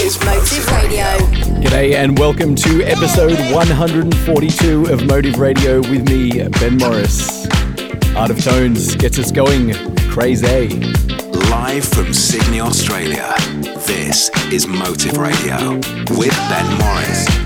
is Motive Radio. G'day and welcome to episode 142 of Motive Radio with me, Ben Morris. Art of Tones gets us going. Crazy. Live from Sydney, Australia. This is Motive Radio with Ben Morris.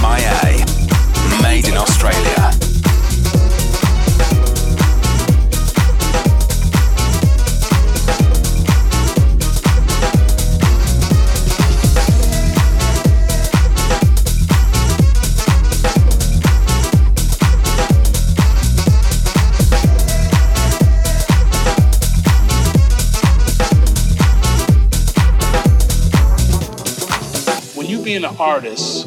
MIA, made in Australia. Being an artist,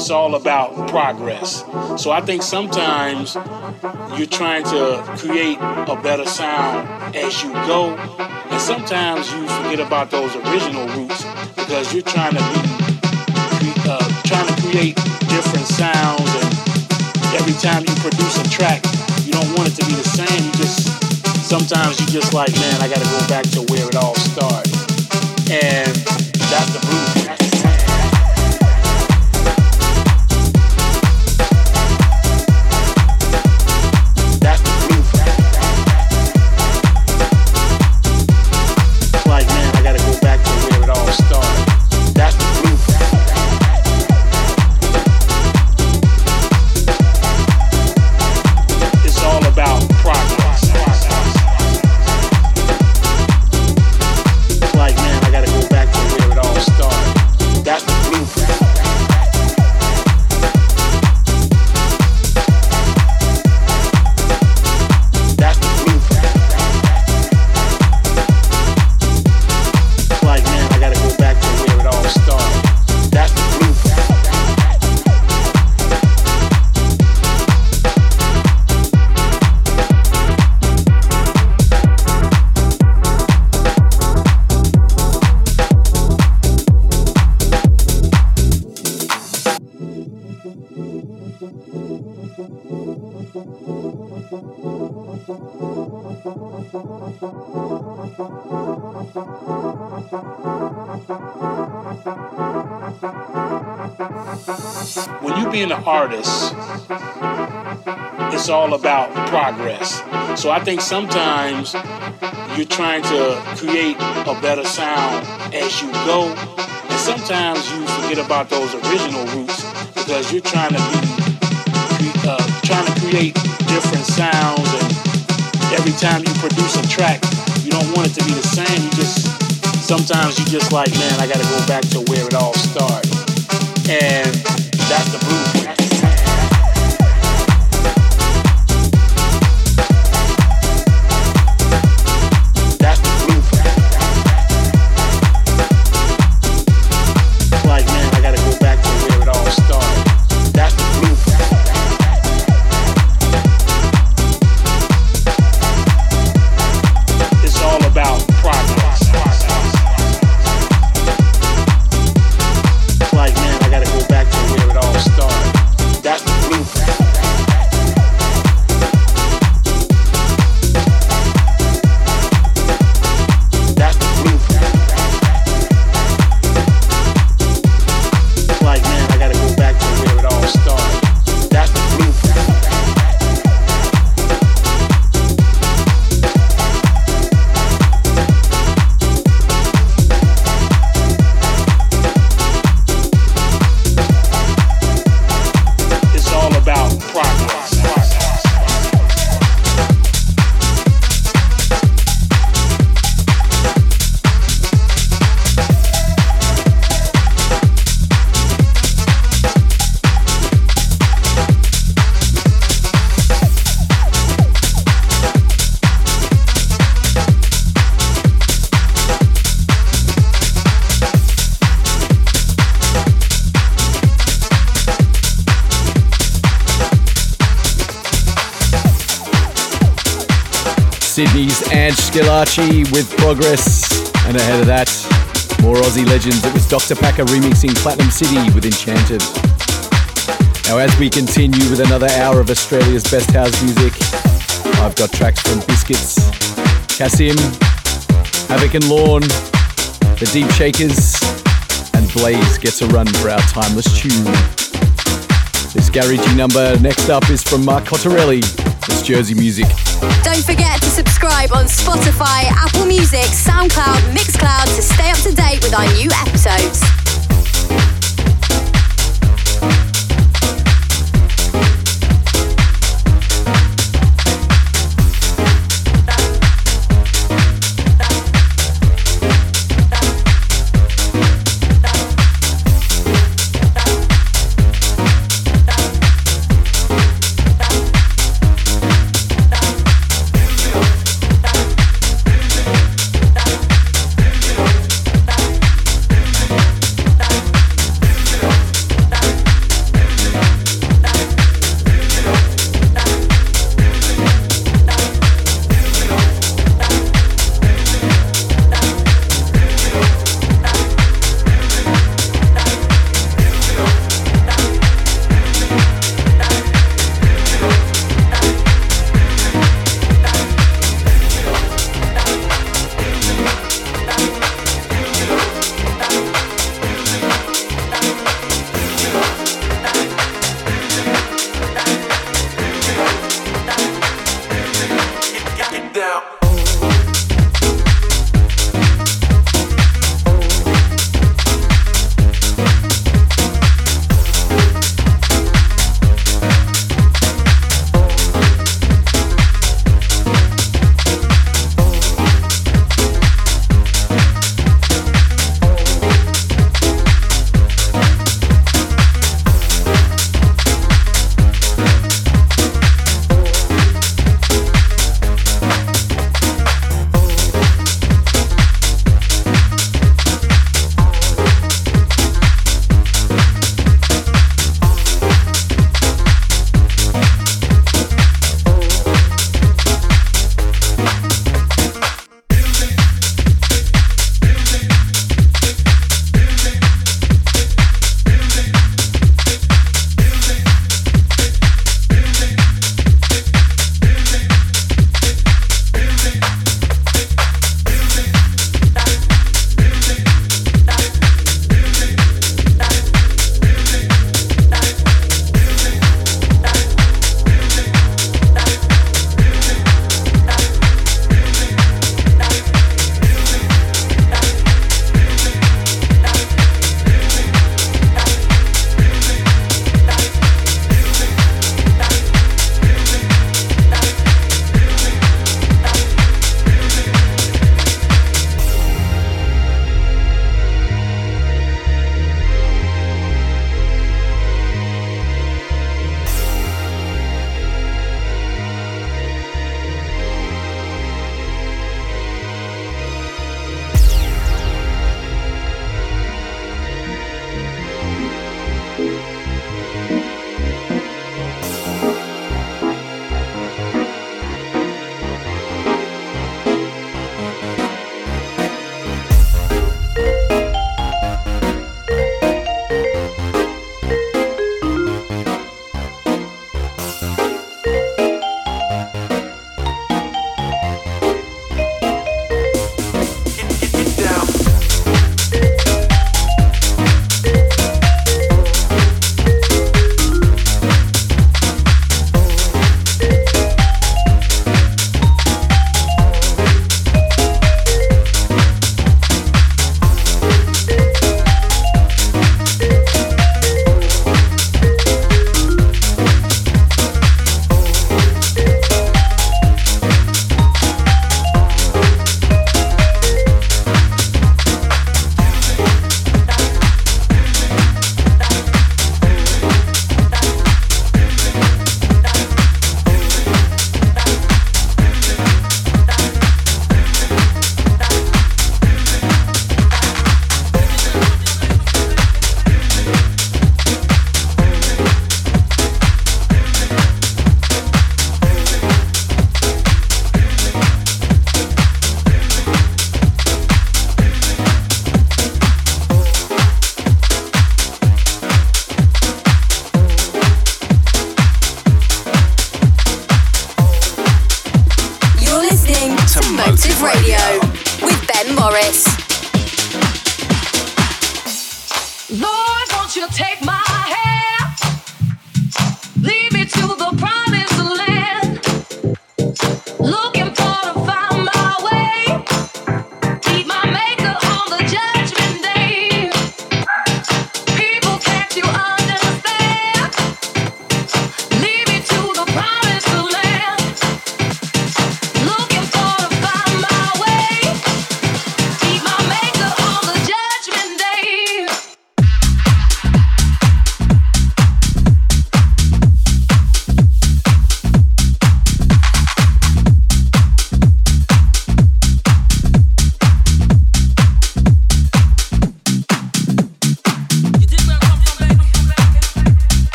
it's all about progress. So I think sometimes you're trying to create a better sound as you go, and sometimes you forget about those original roots because you're trying to be uh, trying to create different sounds, and every time you produce a track, you don't want it to be the same. You just sometimes you just like, man, I got to go back to where it all started, and that's the blues. Being an artist, it's all about progress. So I think sometimes you're trying to create a better sound as you go, and sometimes you forget about those original roots because you're trying to be uh, trying to create different sounds, and every time you produce a track, you don't want it to be the same. You just sometimes you just like, man, I got to go back to where it all started, and that's the blues. Schillaci with Progress. And ahead of that, more Aussie legends. It was Dr. Packer remixing Platinum City with Enchanted. Now, as we continue with another hour of Australia's best house music, I've got tracks from Biscuits, Cassim, Havoc and Lawn, The Deep Shakers, and Blaze gets a run for our timeless tune. This garagey number next up is from Mark Cottarelli. It's Jersey music. Don't forget to subscribe on Spotify, Apple Music, SoundCloud, Mixcloud to stay up to date with our new episodes.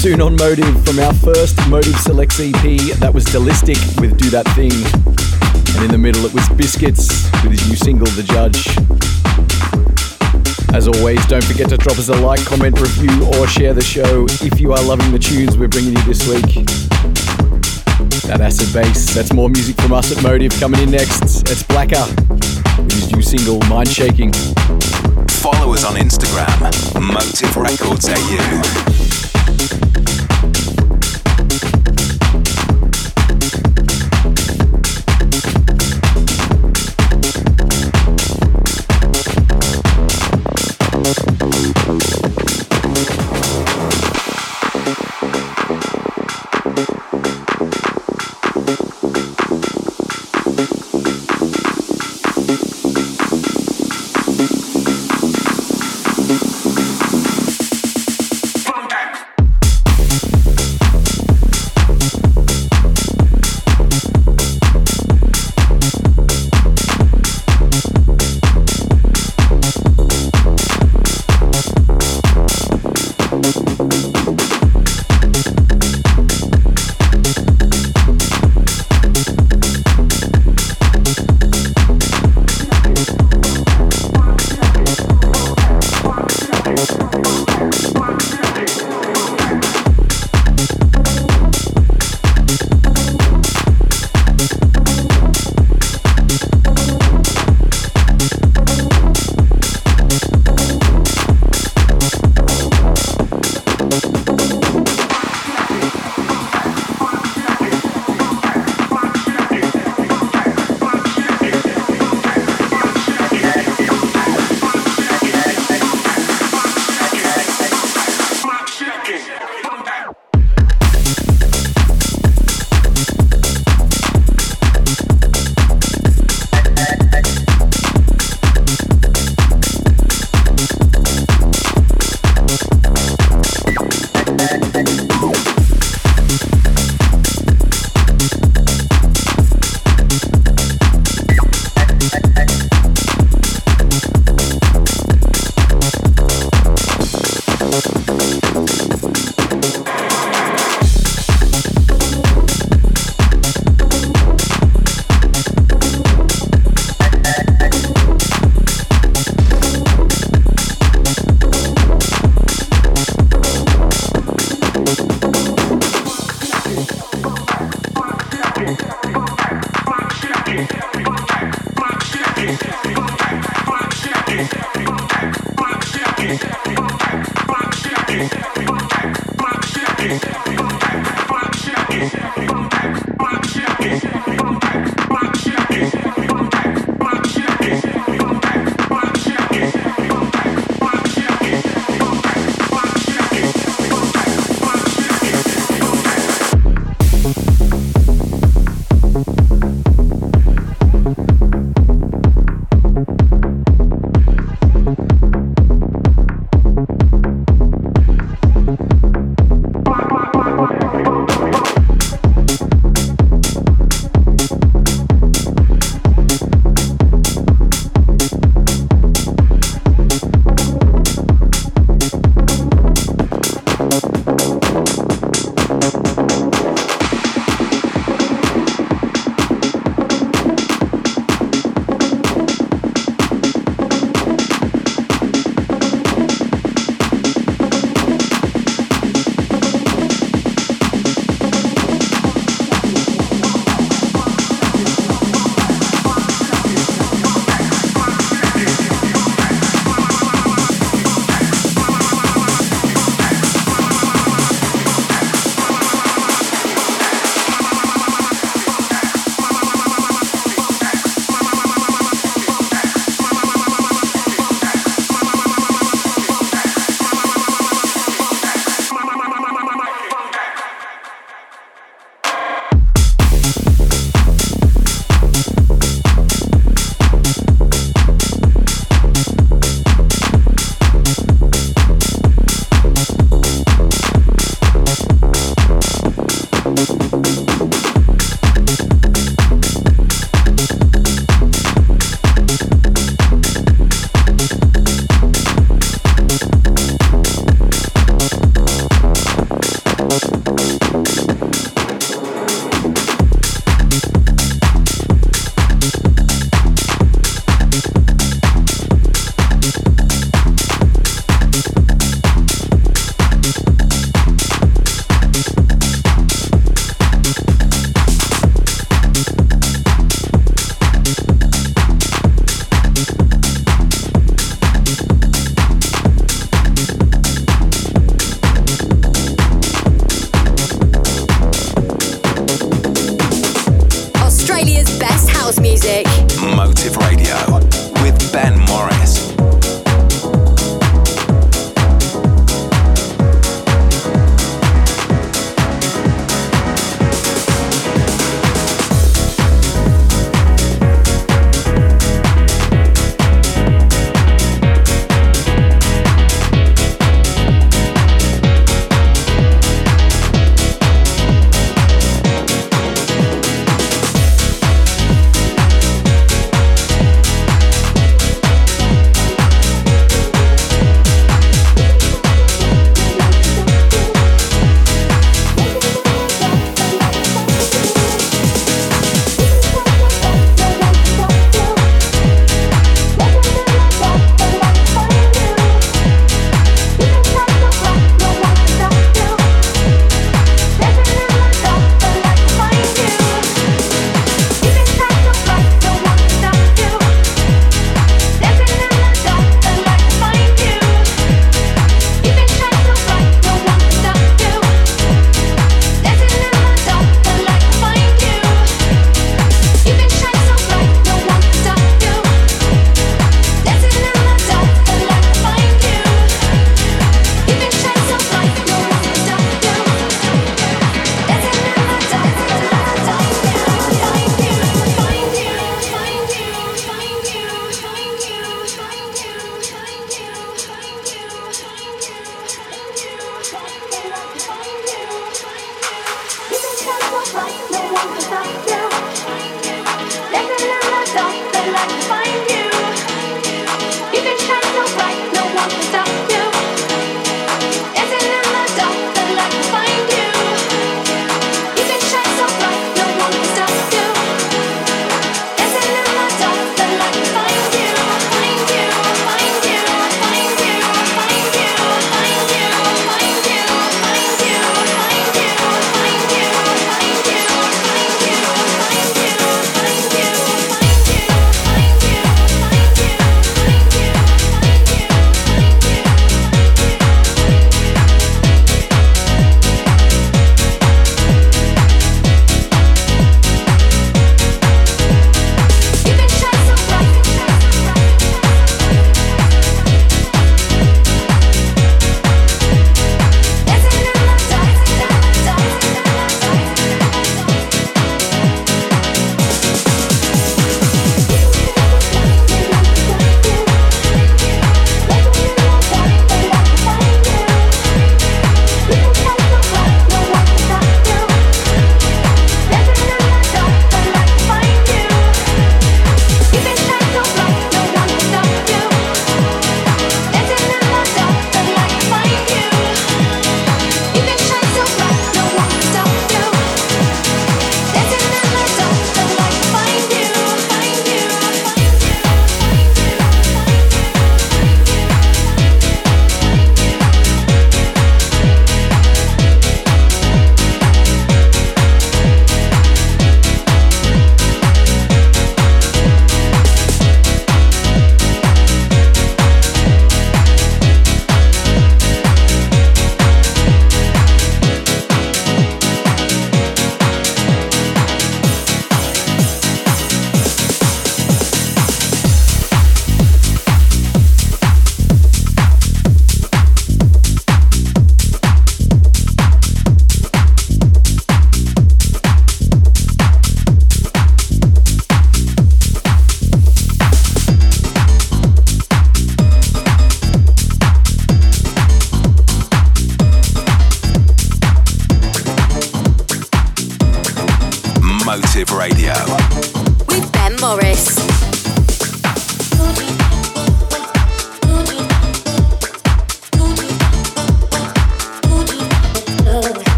Soon on Motive from our first Motive Selects EP. That was Delistic with Do That Thing. And in the middle it was Biscuits with his new single, The Judge. As always, don't forget to drop us a like, comment, review, or share the show if you are loving the tunes we're bringing you this week. That acid bass, that's more music from us at Motive coming in next. It's Blacker with his new single, Mind Shaking. Follow us on Instagram, Motive Records AU.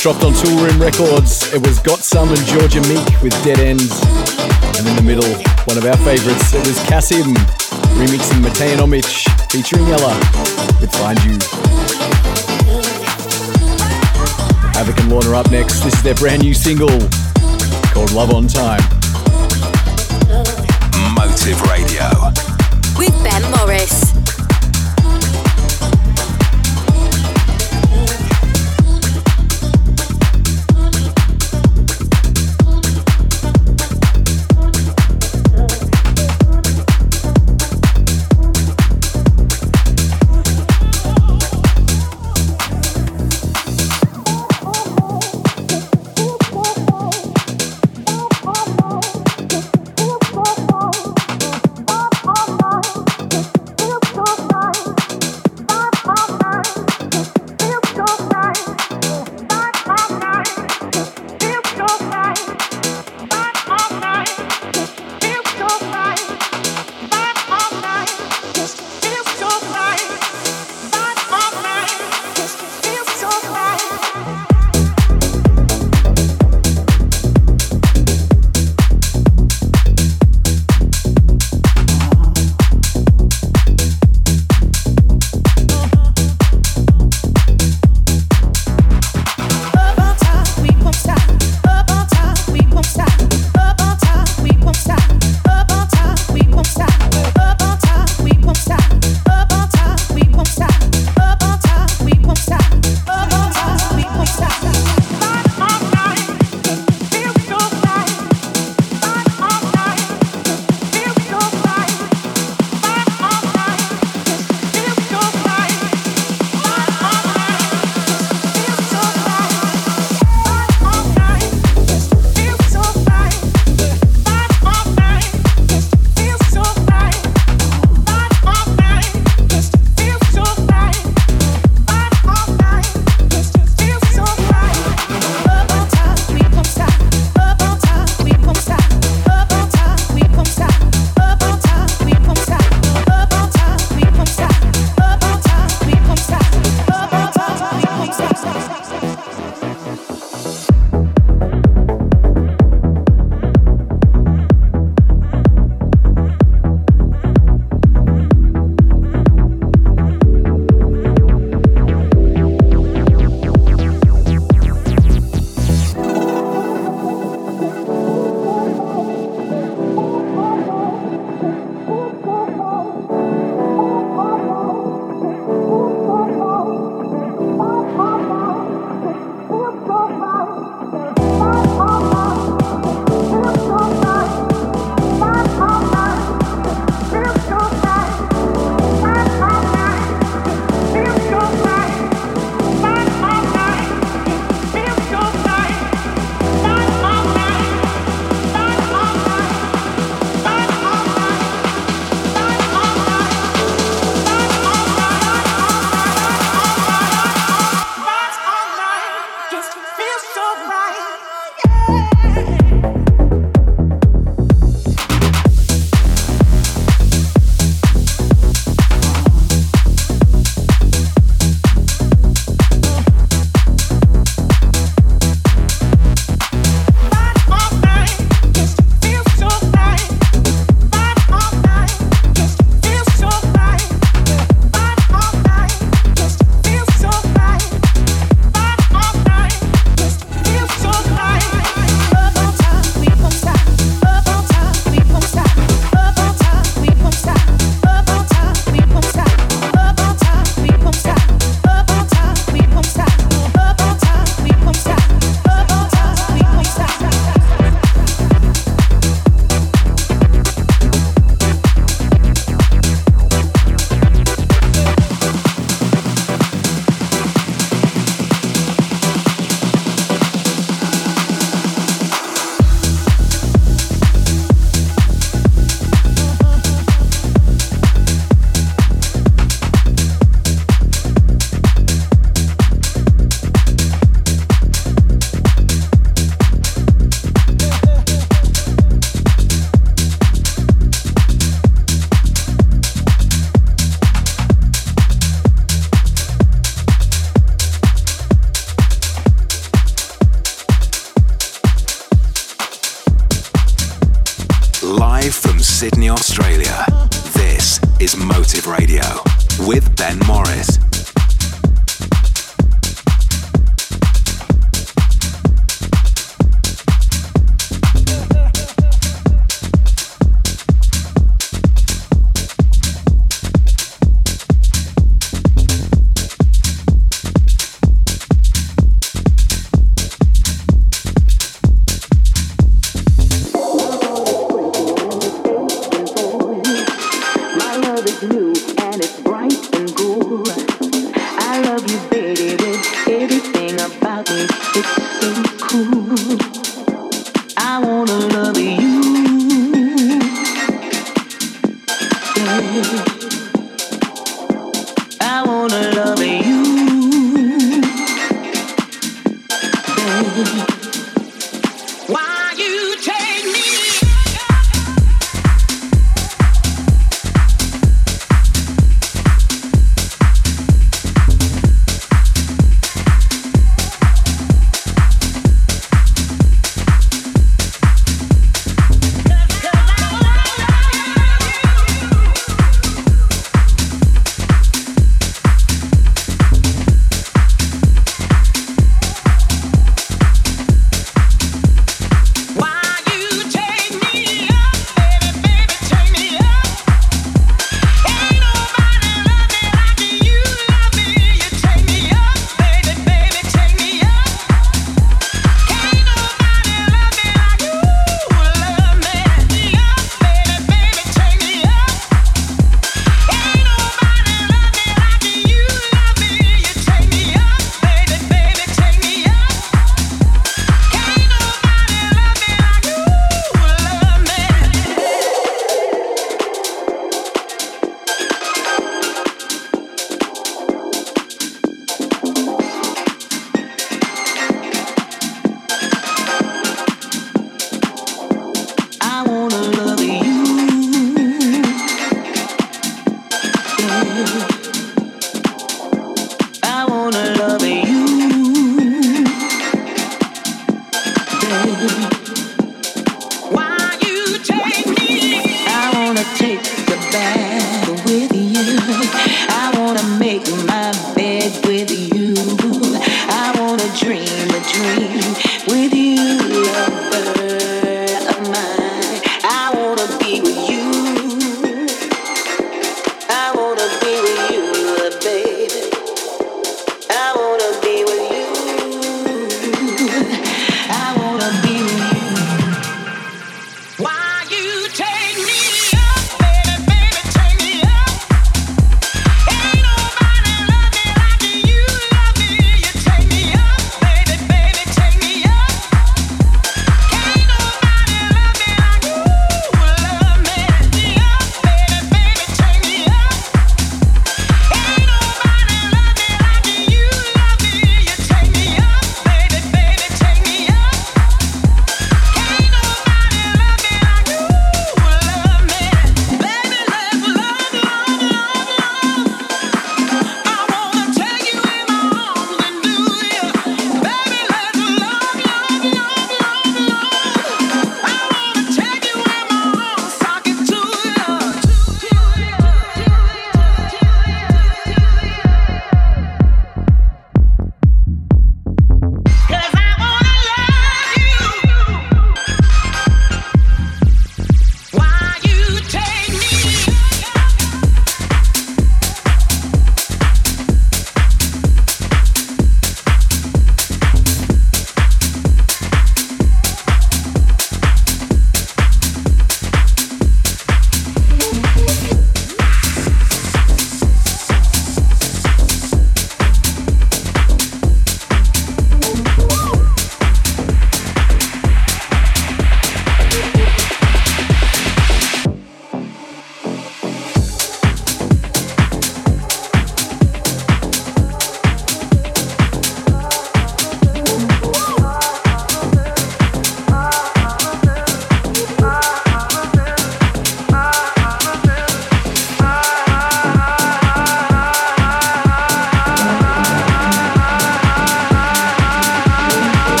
Dropped on Toolroom Records. It was Got Some and Georgia Meek with Dead Ends. And in the middle, one of our favourites, it was Kasim remixing Matej Omic featuring Ella with Find You. Havoc and Lorna up next. This is their brand new single called Love on Time. Motive Radio.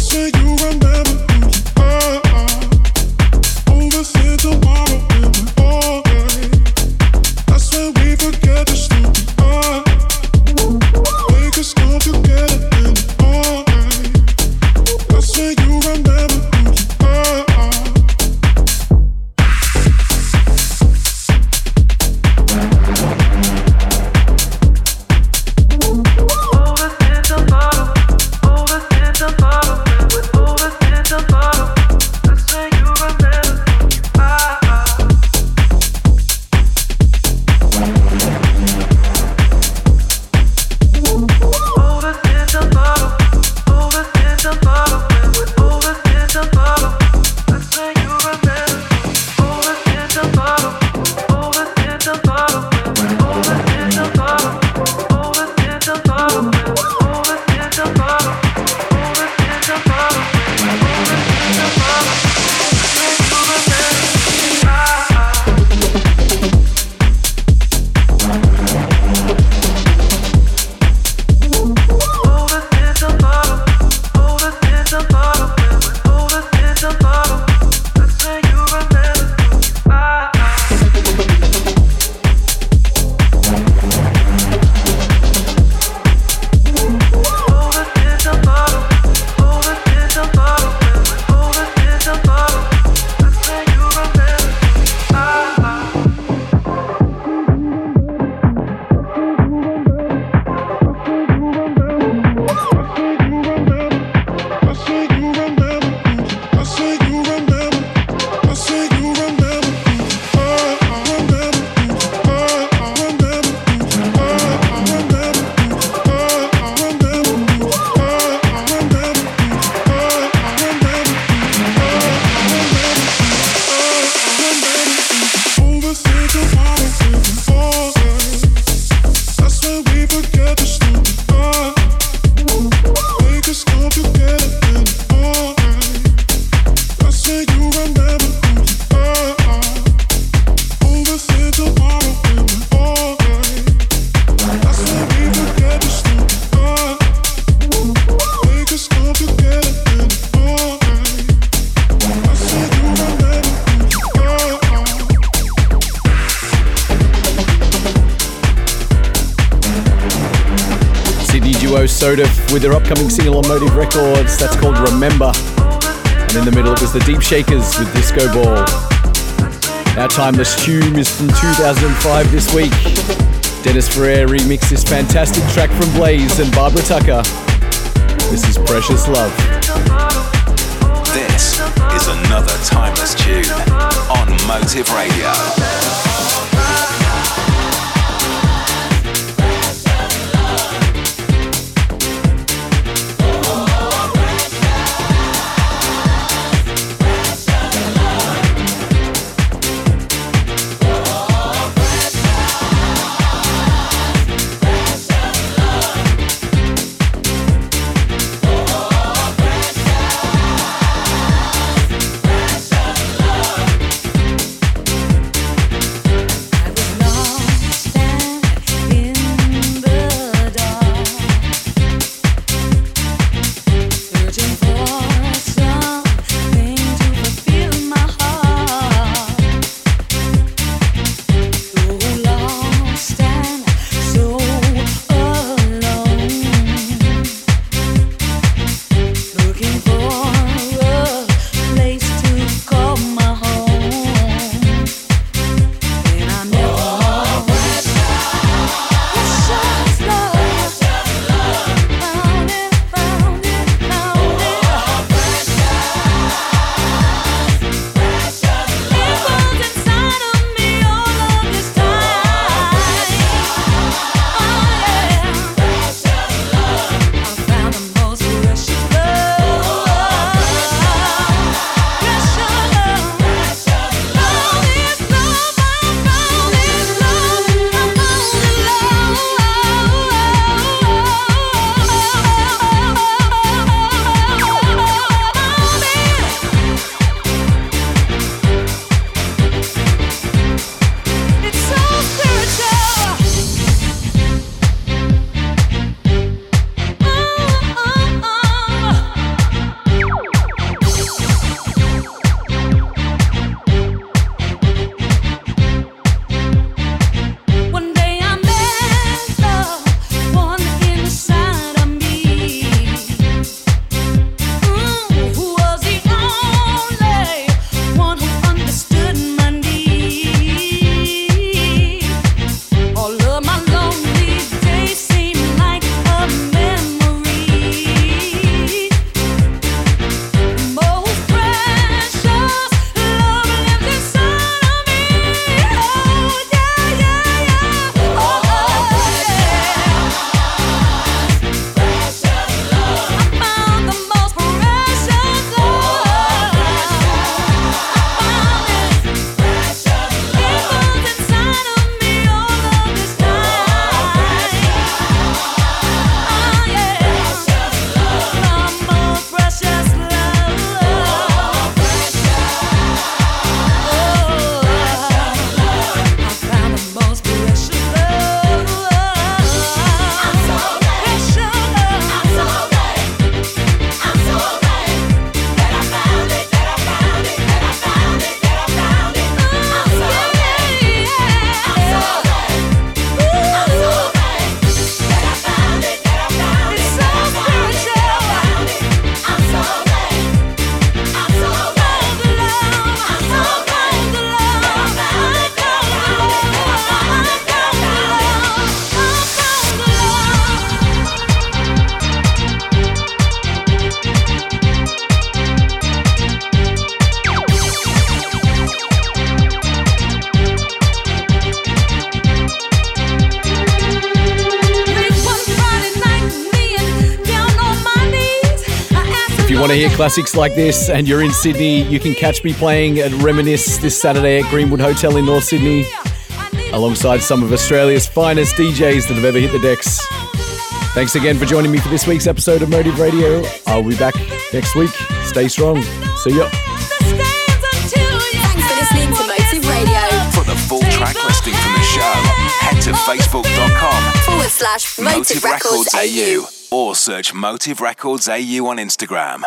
With their single on Motive Records. That's called Remember. And in the middle, it was the Deep Shakers with Disco Ball. Our Timeless Tune is from 2005 this week. Dennis Ferrer remixed this fantastic track from Blaze and Barbara Tucker. This is Precious Love. This is another Timeless Tune on Motive Radio. Classics like this and you're in Sydney, you can catch me playing at Reminisce this Saturday at Greenwood Hotel in North Sydney, alongside some of Australia's finest DJs that have ever hit the decks. Thanks again for joining me for this week's episode of Motive Radio. I'll be back next week. Stay strong. See ya. Thanks for listening to Motive Radio. For the full track listing from the show, head to facebook.com Forward slash Motive, Motive Records Records AU or search Motive Records AU on Instagram.